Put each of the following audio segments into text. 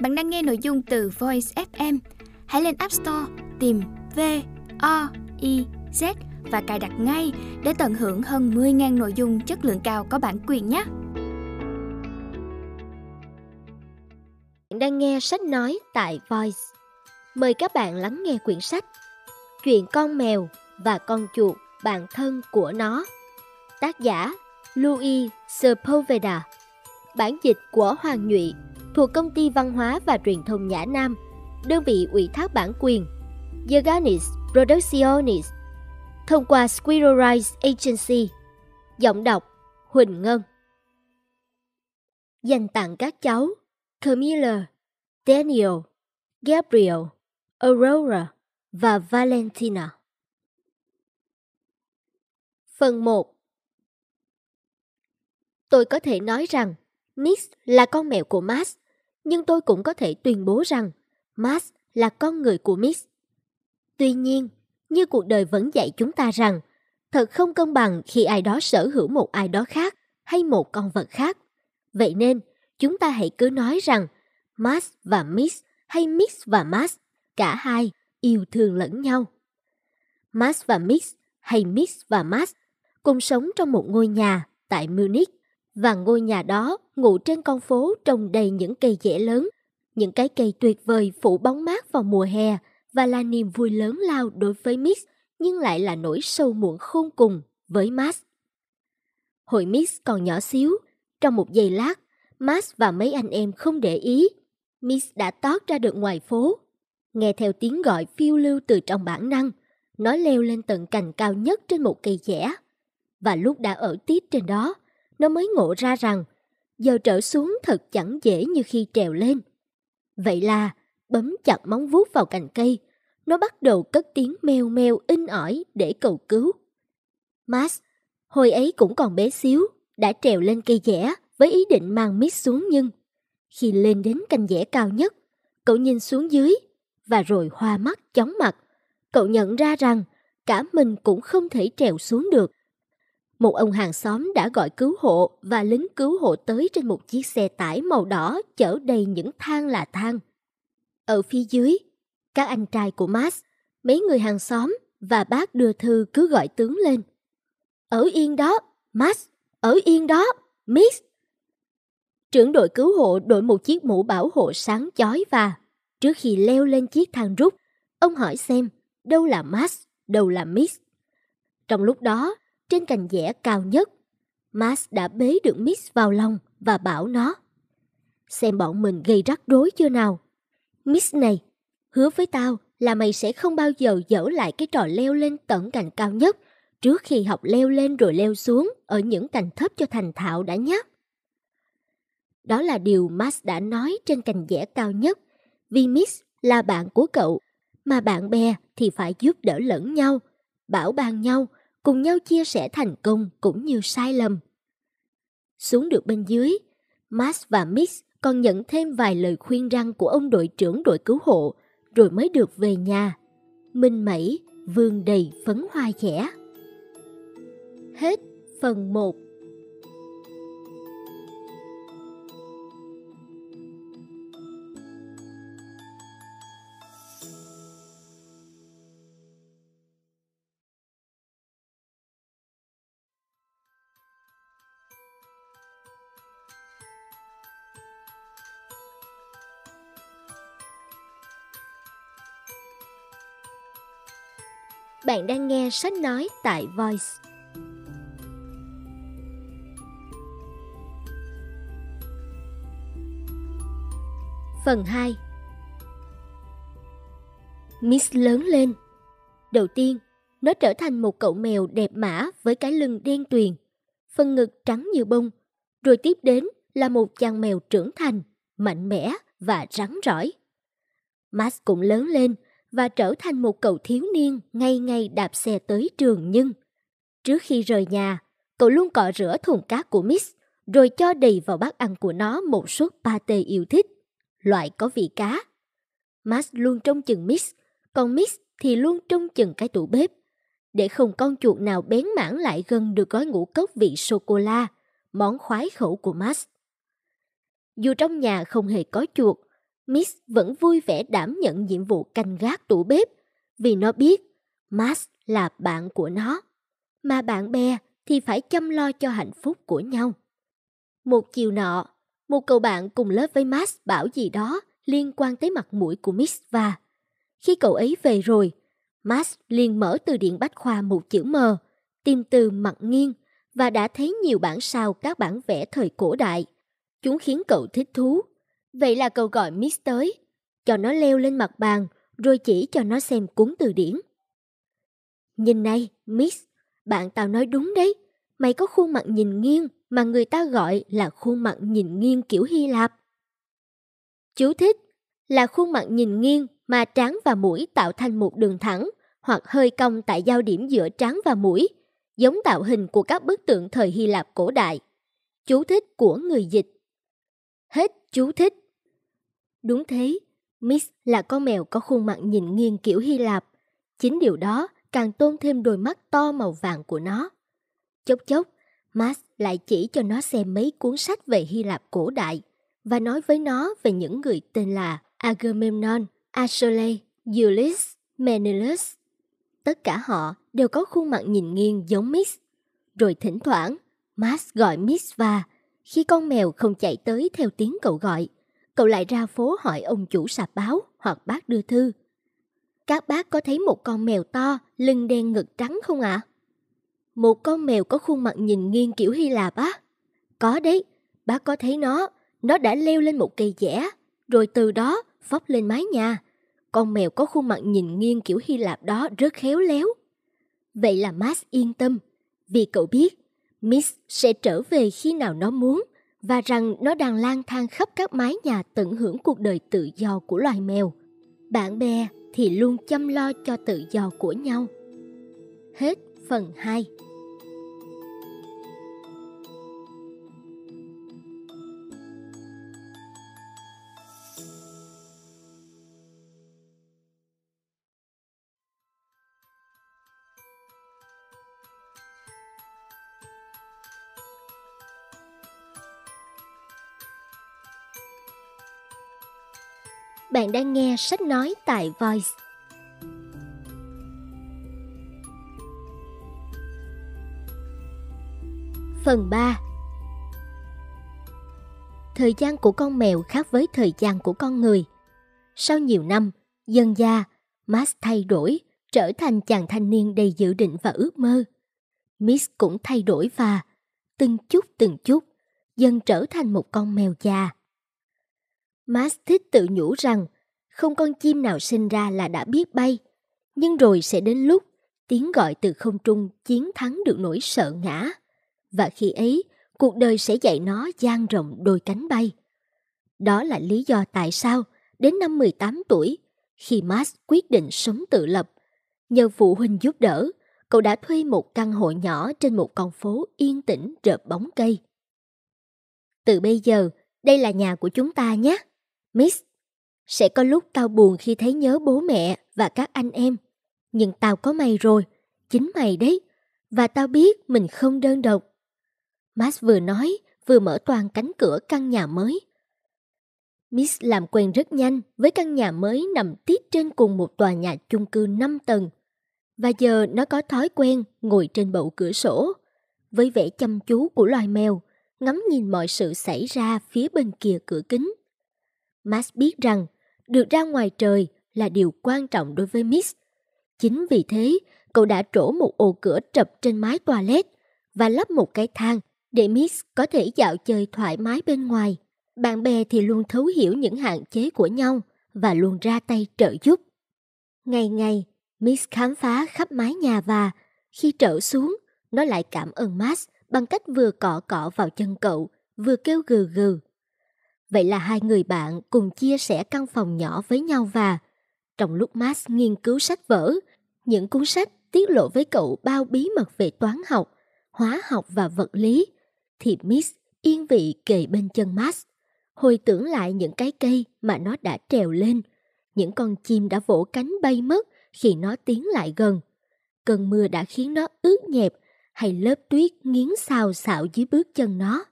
Bạn đang nghe nội dung từ Voice FM. Hãy lên App Store, tìm V O I Z và cài đặt ngay để tận hưởng hơn 10.000 nội dung chất lượng cao có bản quyền nhé. Bạn đang nghe sách nói tại Voice. Mời các bạn lắng nghe quyển sách Chuyện con mèo và con chuột, bạn thân của nó. Tác giả Louis Sepulveda. Bản dịch của Hoàng Nhụy thuộc Công ty Văn hóa và Truyền thông Nhã Nam, đơn vị ủy thác bản quyền Yaganis Producciones thông qua Squirrel Rise Agency. Giọng đọc Huỳnh Ngân Dành tặng các cháu Camilla, Daniel, Gabriel, Aurora và Valentina. Phần 1 Tôi có thể nói rằng Nix là con mèo của Max, nhưng tôi cũng có thể tuyên bố rằng Max là con người của Miss. Tuy nhiên, như cuộc đời vẫn dạy chúng ta rằng thật không công bằng khi ai đó sở hữu một ai đó khác hay một con vật khác. Vậy nên, chúng ta hãy cứ nói rằng Max và Miss hay Miss và Max, cả hai yêu thương lẫn nhau. Max và Miss hay Miss và Max cùng sống trong một ngôi nhà tại Munich và ngôi nhà đó ngủ trên con phố trồng đầy những cây dẻ lớn, những cái cây tuyệt vời phủ bóng mát vào mùa hè và là niềm vui lớn lao đối với Miss nhưng lại là nỗi sâu muộn khôn cùng với Max. Hồi Miss còn nhỏ xíu, trong một giây lát, Max và mấy anh em không để ý. Miss đã tót ra được ngoài phố. Nghe theo tiếng gọi phiêu lưu từ trong bản năng, nó leo lên tận cành cao nhất trên một cây dẻ. Và lúc đã ở tít trên đó, nó mới ngộ ra rằng giờ trở xuống thật chẳng dễ như khi trèo lên. Vậy là bấm chặt móng vuốt vào cành cây, nó bắt đầu cất tiếng meo meo in ỏi để cầu cứu. Max, hồi ấy cũng còn bé xíu, đã trèo lên cây dẻ với ý định mang mít xuống nhưng khi lên đến cành dẻ cao nhất, cậu nhìn xuống dưới và rồi hoa mắt chóng mặt. Cậu nhận ra rằng cả mình cũng không thể trèo xuống được một ông hàng xóm đã gọi cứu hộ và lính cứu hộ tới trên một chiếc xe tải màu đỏ chở đầy những than là than. Ở phía dưới, các anh trai của Max, mấy người hàng xóm và bác đưa thư cứ gọi tướng lên. Ở yên đó, Max, ở yên đó, Miss. Trưởng đội cứu hộ đội một chiếc mũ bảo hộ sáng chói và trước khi leo lên chiếc thang rút, ông hỏi xem đâu là Max, đâu là Miss. Trong lúc đó, trên cành dẻ cao nhất. Max đã bế được Miss vào lòng và bảo nó. Xem bọn mình gây rắc rối chưa nào. Miss này, hứa với tao là mày sẽ không bao giờ dở lại cái trò leo lên tận cành cao nhất trước khi học leo lên rồi leo xuống ở những cành thấp cho thành thạo đã nhé. Đó là điều Max đã nói trên cành dẻ cao nhất vì Miss là bạn của cậu mà bạn bè thì phải giúp đỡ lẫn nhau, bảo ban nhau cùng nhau chia sẻ thành công cũng như sai lầm. Xuống được bên dưới, Max và Mix còn nhận thêm vài lời khuyên răng của ông đội trưởng đội cứu hộ rồi mới được về nhà. Minh Mẩy vương đầy phấn hoa khẽ. Hết phần 1 Bạn đang nghe sách nói tại Voice. Phần 2 Miss lớn lên. Đầu tiên, nó trở thành một cậu mèo đẹp mã với cái lưng đen tuyền, phần ngực trắng như bông, rồi tiếp đến là một chàng mèo trưởng thành, mạnh mẽ và rắn rỏi. Max cũng lớn lên và trở thành một cậu thiếu niên ngày ngày đạp xe tới trường nhưng trước khi rời nhà, cậu luôn cọ rửa thùng cá của Miss rồi cho đầy vào bát ăn của nó một suất pate yêu thích, loại có vị cá. Max luôn trông chừng Miss, còn Miss thì luôn trông chừng cái tủ bếp. Để không con chuột nào bén mảng lại gần được gói ngũ cốc vị sô-cô-la, món khoái khẩu của Max. Dù trong nhà không hề có chuột, Miss vẫn vui vẻ đảm nhận nhiệm vụ canh gác tủ bếp vì nó biết Max là bạn của nó, mà bạn bè thì phải chăm lo cho hạnh phúc của nhau. Một chiều nọ, một cậu bạn cùng lớp với Max bảo gì đó liên quan tới mặt mũi của Miss và khi cậu ấy về rồi, Max liền mở từ điển bách khoa một chữ M, tìm từ mặt nghiêng và đã thấy nhiều bản sao các bản vẽ thời cổ đại. Chúng khiến cậu thích thú. Vậy là cậu gọi Miss tới, cho nó leo lên mặt bàn rồi chỉ cho nó xem cuốn từ điển. Nhìn này, Miss, bạn tao nói đúng đấy. Mày có khuôn mặt nhìn nghiêng mà người ta gọi là khuôn mặt nhìn nghiêng kiểu Hy Lạp. Chú thích là khuôn mặt nhìn nghiêng mà trán và mũi tạo thành một đường thẳng hoặc hơi cong tại giao điểm giữa trán và mũi, giống tạo hình của các bức tượng thời Hy Lạp cổ đại. Chú thích của người dịch. Hết chú thích. Đúng thế, Miss là con mèo có khuôn mặt nhìn nghiêng kiểu Hy Lạp. Chính điều đó càng tôn thêm đôi mắt to màu vàng của nó. Chốc chốc, Max lại chỉ cho nó xem mấy cuốn sách về Hy Lạp cổ đại và nói với nó về những người tên là Agamemnon, Achilles, Ulysses, Menelaus. Tất cả họ đều có khuôn mặt nhìn nghiêng giống Miss. Rồi thỉnh thoảng, Max gọi Miss và khi con mèo không chạy tới theo tiếng cậu gọi, cậu lại ra phố hỏi ông chủ sạp báo hoặc bác đưa thư. Các bác có thấy một con mèo to, lưng đen ngực trắng không ạ? À? Một con mèo có khuôn mặt nhìn nghiêng kiểu Hy Lạp á? Có đấy, bác có thấy nó, nó đã leo lên một cây dẻ, rồi từ đó phóc lên mái nhà. Con mèo có khuôn mặt nhìn nghiêng kiểu Hy Lạp đó rất khéo léo. Vậy là Max yên tâm, vì cậu biết Miss sẽ trở về khi nào nó muốn và rằng nó đang lang thang khắp các mái nhà tận hưởng cuộc đời tự do của loài mèo. Bạn bè thì luôn chăm lo cho tự do của nhau. Hết phần 2 Bạn đang nghe sách nói tại Voice. Phần 3 Thời gian của con mèo khác với thời gian của con người. Sau nhiều năm, dân gia, Max thay đổi, trở thành chàng thanh niên đầy dự định và ước mơ. Miss cũng thay đổi và, từng chút từng chút, dần trở thành một con mèo già. Max thích tự nhủ rằng không con chim nào sinh ra là đã biết bay, nhưng rồi sẽ đến lúc tiếng gọi từ không trung chiến thắng được nỗi sợ ngã. Và khi ấy, cuộc đời sẽ dạy nó dang rộng đôi cánh bay. Đó là lý do tại sao đến năm 18 tuổi, khi Max quyết định sống tự lập, nhờ phụ huynh giúp đỡ, cậu đã thuê một căn hộ nhỏ trên một con phố yên tĩnh rợp bóng cây. Từ bây giờ, đây là nhà của chúng ta nhé. Miss, sẽ có lúc tao buồn khi thấy nhớ bố mẹ và các anh em. Nhưng tao có mày rồi, chính mày đấy. Và tao biết mình không đơn độc. Max vừa nói, vừa mở toàn cánh cửa căn nhà mới. Miss làm quen rất nhanh với căn nhà mới nằm tít trên cùng một tòa nhà chung cư 5 tầng. Và giờ nó có thói quen ngồi trên bậu cửa sổ, với vẻ chăm chú của loài mèo, ngắm nhìn mọi sự xảy ra phía bên kia cửa kính. Max biết rằng được ra ngoài trời là điều quan trọng đối với Miss. Chính vì thế, cậu đã trổ một ổ cửa trập trên mái toilet và lắp một cái thang để Miss có thể dạo chơi thoải mái bên ngoài. Bạn bè thì luôn thấu hiểu những hạn chế của nhau và luôn ra tay trợ giúp. Ngày ngày, Miss khám phá khắp mái nhà và khi trở xuống, nó lại cảm ơn Max bằng cách vừa cọ cọ vào chân cậu, vừa kêu gừ gừ. Vậy là hai người bạn cùng chia sẻ căn phòng nhỏ với nhau và trong lúc Max nghiên cứu sách vở, những cuốn sách tiết lộ với cậu bao bí mật về toán học, hóa học và vật lý, thì Miss yên vị kề bên chân Max, hồi tưởng lại những cái cây mà nó đã trèo lên, những con chim đã vỗ cánh bay mất khi nó tiến lại gần. Cơn mưa đã khiến nó ướt nhẹp hay lớp tuyết nghiến xào xạo dưới bước chân nó.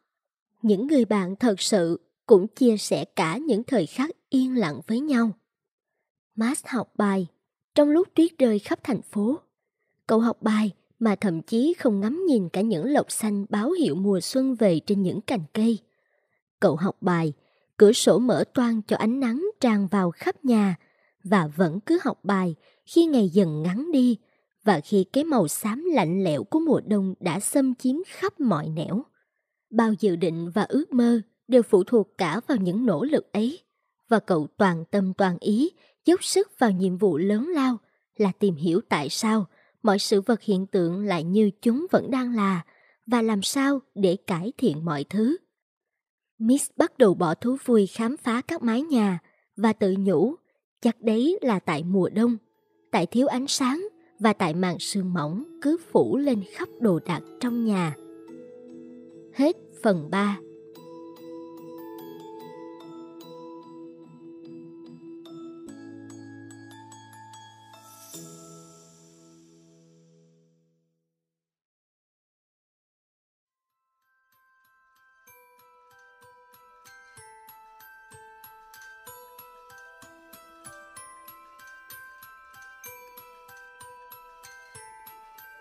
Những người bạn thật sự cũng chia sẻ cả những thời khắc yên lặng với nhau. Max học bài trong lúc tuyết rơi khắp thành phố. Cậu học bài mà thậm chí không ngắm nhìn cả những lộc xanh báo hiệu mùa xuân về trên những cành cây. Cậu học bài, cửa sổ mở toang cho ánh nắng tràn vào khắp nhà và vẫn cứ học bài khi ngày dần ngắn đi và khi cái màu xám lạnh lẽo của mùa đông đã xâm chiếm khắp mọi nẻo. Bao dự định và ước mơ đều phụ thuộc cả vào những nỗ lực ấy và cậu toàn tâm toàn ý dốc sức vào nhiệm vụ lớn lao là tìm hiểu tại sao mọi sự vật hiện tượng lại như chúng vẫn đang là và làm sao để cải thiện mọi thứ. Miss bắt đầu bỏ thú vui khám phá các mái nhà và tự nhủ chắc đấy là tại mùa đông, tại thiếu ánh sáng và tại màn sương mỏng cứ phủ lên khắp đồ đạc trong nhà. Hết phần 3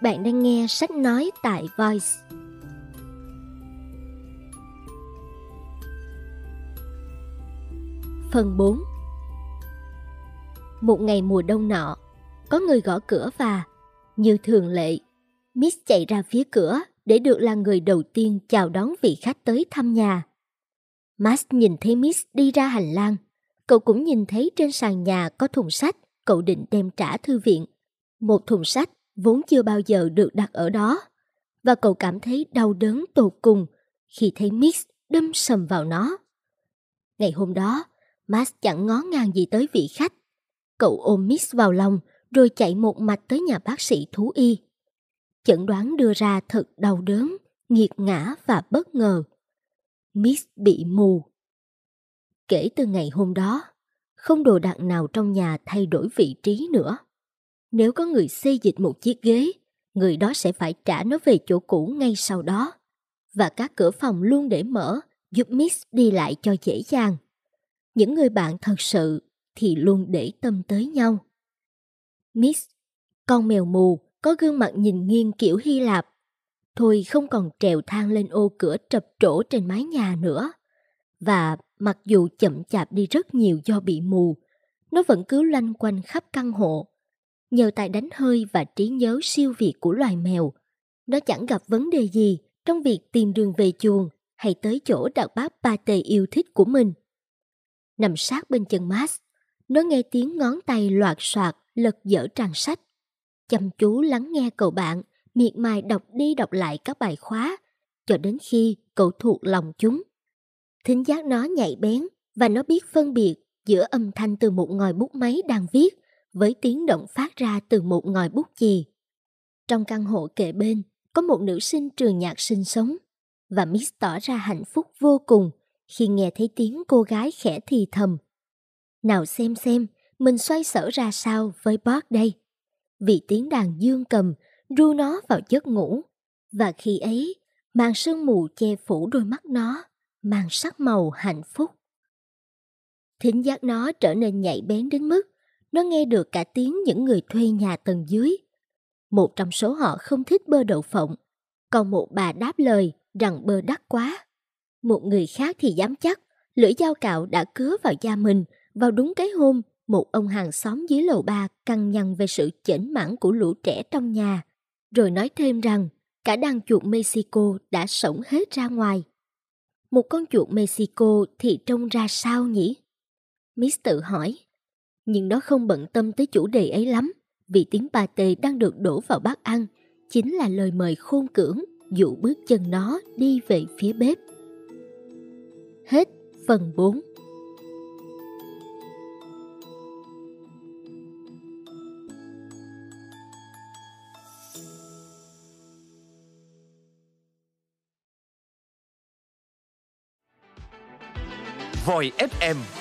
Bạn đang nghe sách nói tại Voice. Phần 4 Một ngày mùa đông nọ, có người gõ cửa và, như thường lệ, Miss chạy ra phía cửa để được là người đầu tiên chào đón vị khách tới thăm nhà. Max nhìn thấy Miss đi ra hành lang. Cậu cũng nhìn thấy trên sàn nhà có thùng sách cậu định đem trả thư viện. Một thùng sách vốn chưa bao giờ được đặt ở đó và cậu cảm thấy đau đớn tột cùng khi thấy Mix đâm sầm vào nó. Ngày hôm đó, Max chẳng ngó ngàng gì tới vị khách. Cậu ôm Mix vào lòng rồi chạy một mạch tới nhà bác sĩ thú y. Chẩn đoán đưa ra thật đau đớn, nghiệt ngã và bất ngờ. Mix bị mù. Kể từ ngày hôm đó, không đồ đạc nào trong nhà thay đổi vị trí nữa. Nếu có người xây dịch một chiếc ghế, người đó sẽ phải trả nó về chỗ cũ ngay sau đó. Và các cửa phòng luôn để mở, giúp Miss đi lại cho dễ dàng. Những người bạn thật sự thì luôn để tâm tới nhau. Miss, con mèo mù, có gương mặt nhìn nghiêng kiểu Hy Lạp. Thôi không còn trèo thang lên ô cửa trập trổ trên mái nhà nữa. Và mặc dù chậm chạp đi rất nhiều do bị mù, nó vẫn cứ loanh quanh khắp căn hộ, nhờ tài đánh hơi và trí nhớ siêu việt của loài mèo. Nó chẳng gặp vấn đề gì trong việc tìm đường về chuồng hay tới chỗ đặt bát tề yêu thích của mình. Nằm sát bên chân Max, nó nghe tiếng ngón tay loạt soạt lật dở trang sách. Chăm chú lắng nghe cậu bạn, miệt mài đọc đi đọc lại các bài khóa, cho đến khi cậu thuộc lòng chúng. Thính giác nó nhạy bén và nó biết phân biệt giữa âm thanh từ một ngòi bút máy đang viết với tiếng động phát ra từ một ngòi bút chì. Trong căn hộ kề bên, có một nữ sinh trường nhạc sinh sống và Miss tỏ ra hạnh phúc vô cùng khi nghe thấy tiếng cô gái khẽ thì thầm. Nào xem xem, mình xoay sở ra sao với Bob đây. Vì tiếng đàn dương cầm ru nó vào giấc ngủ. Và khi ấy, màn sương mù che phủ đôi mắt nó, mang sắc màu hạnh phúc. Thính giác nó trở nên nhạy bén đến mức nó nghe được cả tiếng những người thuê nhà tầng dưới. Một trong số họ không thích bơ đậu phộng, còn một bà đáp lời rằng bơ đắt quá. Một người khác thì dám chắc lưỡi dao cạo đã cứa vào da mình vào đúng cái hôm một ông hàng xóm dưới lầu ba căng nhằn về sự chểnh mãn của lũ trẻ trong nhà, rồi nói thêm rằng cả đàn chuột Mexico đã sống hết ra ngoài. Một con chuột Mexico thì trông ra sao nhỉ? Miss tự hỏi nhưng nó không bận tâm tới chủ đề ấy lắm, vì tiếng pate đang được đổ vào bát ăn, chính là lời mời khôn cưỡng, dụ bước chân nó đi về phía bếp. Hết phần 4 Voi FM